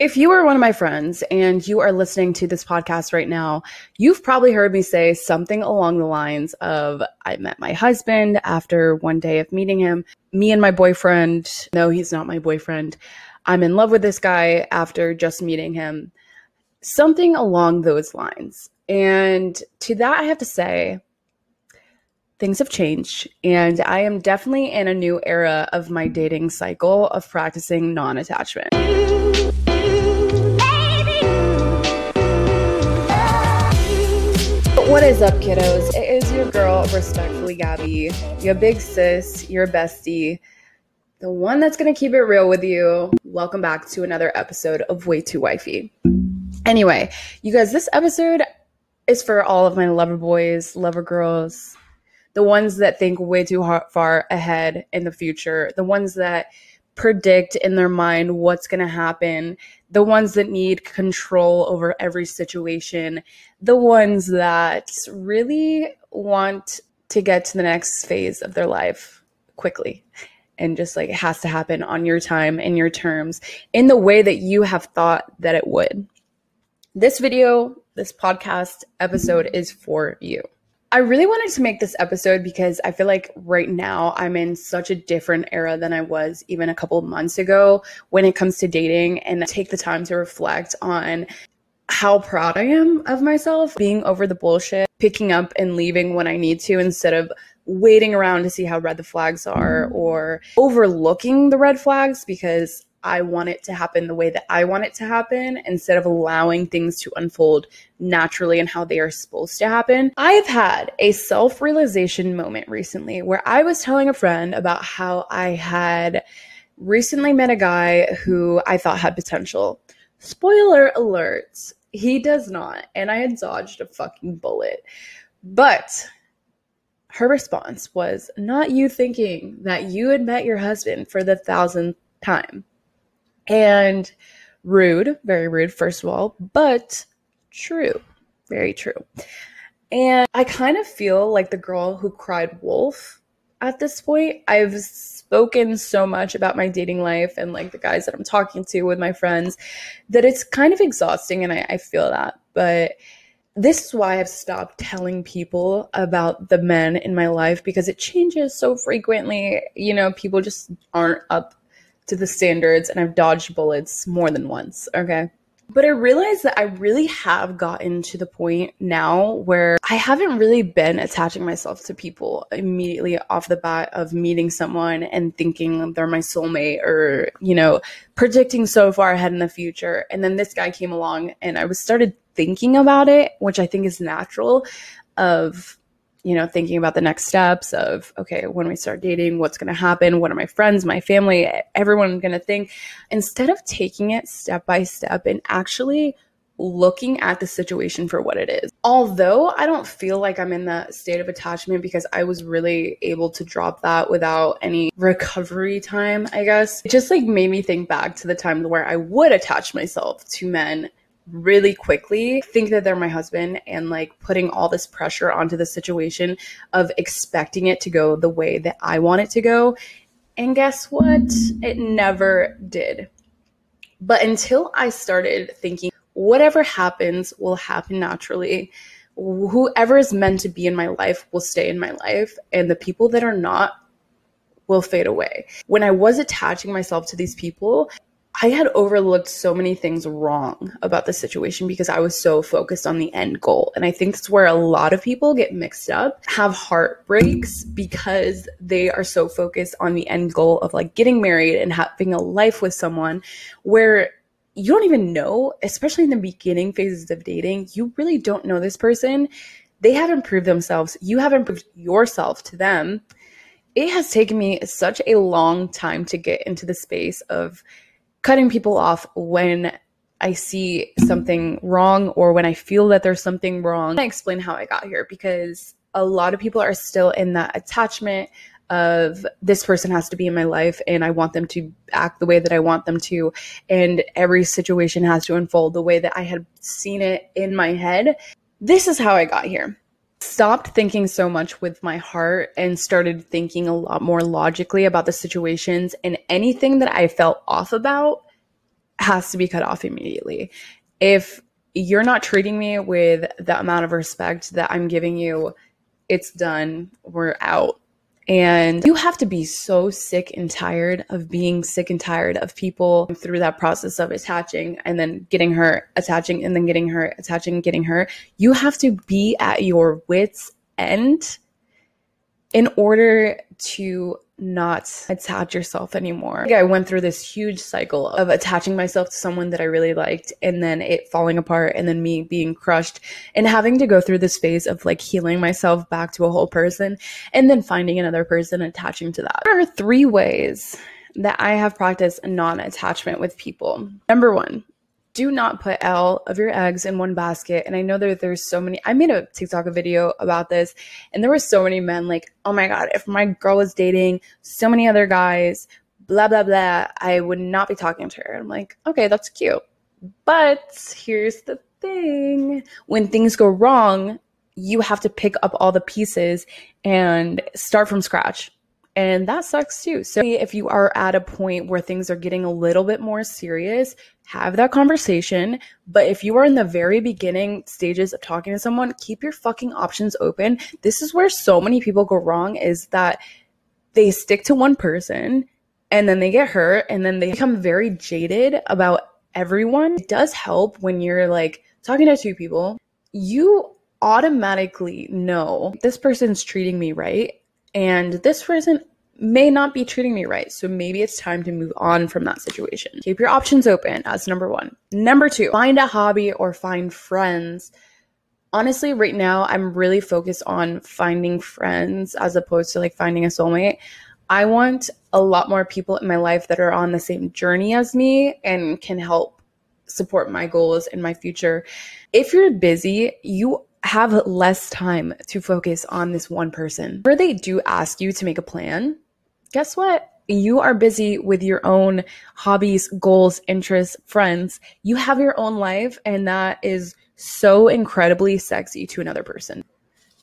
If you are one of my friends and you are listening to this podcast right now, you've probably heard me say something along the lines of I met my husband after one day of meeting him. Me and my boyfriend, no, he's not my boyfriend. I'm in love with this guy after just meeting him. Something along those lines. And to that, I have to say, things have changed. And I am definitely in a new era of my dating cycle of practicing non What is up, kiddos? It is your girl, respectfully, Gabby. Your big sis, your bestie, the one that's gonna keep it real with you. Welcome back to another episode of Way Too Wifey. Anyway, you guys, this episode is for all of my lover boys, lover girls, the ones that think way too far ahead in the future, the ones that predict in their mind what's going to happen, the ones that need control over every situation, the ones that really want to get to the next phase of their life quickly. And just like it has to happen on your time and your terms in the way that you have thought that it would. This video, this podcast episode is for you. I really wanted to make this episode because I feel like right now I'm in such a different era than I was even a couple months ago when it comes to dating and take the time to reflect on how proud I am of myself, being over the bullshit, picking up and leaving when I need to instead of waiting around to see how red the flags are or overlooking the red flags because I want it to happen the way that I want it to happen instead of allowing things to unfold naturally and how they are supposed to happen. I've had a self realization moment recently where I was telling a friend about how I had recently met a guy who I thought had potential. Spoiler alert, he does not. And I had dodged a fucking bullet. But her response was not you thinking that you had met your husband for the thousandth time. And rude, very rude, first of all, but true, very true. And I kind of feel like the girl who cried wolf at this point. I've spoken so much about my dating life and like the guys that I'm talking to with my friends that it's kind of exhausting and I, I feel that. But this is why I've stopped telling people about the men in my life because it changes so frequently. You know, people just aren't up to the standards and I've dodged bullets more than once. Okay. But I realized that I really have gotten to the point now where I haven't really been attaching myself to people immediately off the bat of meeting someone and thinking they're my soulmate or, you know, predicting so far ahead in the future. And then this guy came along and I was started thinking about it, which I think is natural of you know, thinking about the next steps of, okay, when we start dating, what's going to happen? What are my friends, my family, everyone going to think? Instead of taking it step by step and actually looking at the situation for what it is. Although I don't feel like I'm in that state of attachment because I was really able to drop that without any recovery time, I guess. It just like made me think back to the time where I would attach myself to men really quickly think that they're my husband and like putting all this pressure onto the situation of expecting it to go the way that I want it to go. And guess what? It never did. But until I started thinking, whatever happens will happen naturally. Whoever is meant to be in my life will stay in my life, and the people that are not will fade away. When I was attaching myself to these people, I had overlooked so many things wrong about the situation because I was so focused on the end goal. And I think it's where a lot of people get mixed up, have heartbreaks because they are so focused on the end goal of like getting married and having a life with someone where you don't even know, especially in the beginning phases of dating, you really don't know this person. They haven't proved themselves. You haven't proved yourself to them. It has taken me such a long time to get into the space of cutting people off when I see something wrong or when I feel that there's something wrong. I explain how I got here because a lot of people are still in that attachment of this person has to be in my life and I want them to act the way that I want them to. And every situation has to unfold the way that I had seen it in my head. This is how I got here. Stopped thinking so much with my heart and started thinking a lot more logically about the situations and anything that I felt off about has to be cut off immediately. If you're not treating me with the amount of respect that I'm giving you, it's done. We're out. And you have to be so sick and tired of being sick and tired of people through that process of attaching and then getting hurt, attaching and then getting hurt, attaching, getting hurt. You have to be at your wits' end in order to not attach yourself anymore. I went through this huge cycle of attaching myself to someone that I really liked and then it falling apart and then me being crushed and having to go through this phase of like healing myself back to a whole person and then finding another person attaching to that. There are three ways that I have practiced non attachment with people. Number one, do not put all of your eggs in one basket. And I know that there's so many. I made a TikTok video about this, and there were so many men like, oh my God, if my girl was dating so many other guys, blah, blah, blah, I would not be talking to her. I'm like, okay, that's cute. But here's the thing when things go wrong, you have to pick up all the pieces and start from scratch. And that sucks too. So if you are at a point where things are getting a little bit more serious, have that conversation. But if you are in the very beginning stages of talking to someone, keep your fucking options open. This is where so many people go wrong is that they stick to one person and then they get hurt and then they become very jaded about everyone. It does help when you're like talking to two people. You automatically know this person's treating me right and this person may not be treating me right. So maybe it's time to move on from that situation. Keep your options open as number one. Number two, find a hobby or find friends. Honestly, right now, I'm really focused on finding friends as opposed to like finding a soulmate. I want a lot more people in my life that are on the same journey as me and can help support my goals in my future. If you're busy, you have less time to focus on this one person. Or they do ask you to make a plan, guess what? You are busy with your own hobbies, goals, interests, friends. You have your own life, and that is so incredibly sexy to another person.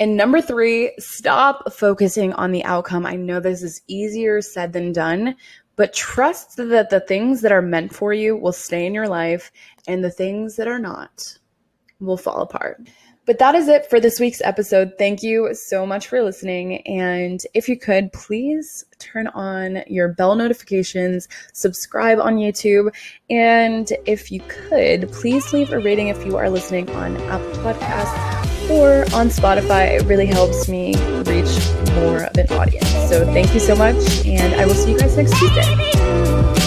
And number three, stop focusing on the outcome. I know this is easier said than done, but trust that the things that are meant for you will stay in your life and the things that are not will fall apart. But that is it for this week's episode. Thank you so much for listening. And if you could, please turn on your bell notifications, subscribe on YouTube, and if you could, please leave a rating if you are listening on Apple Podcasts or on Spotify. It really helps me reach more of an audience. So thank you so much, and I will see you guys next Tuesday.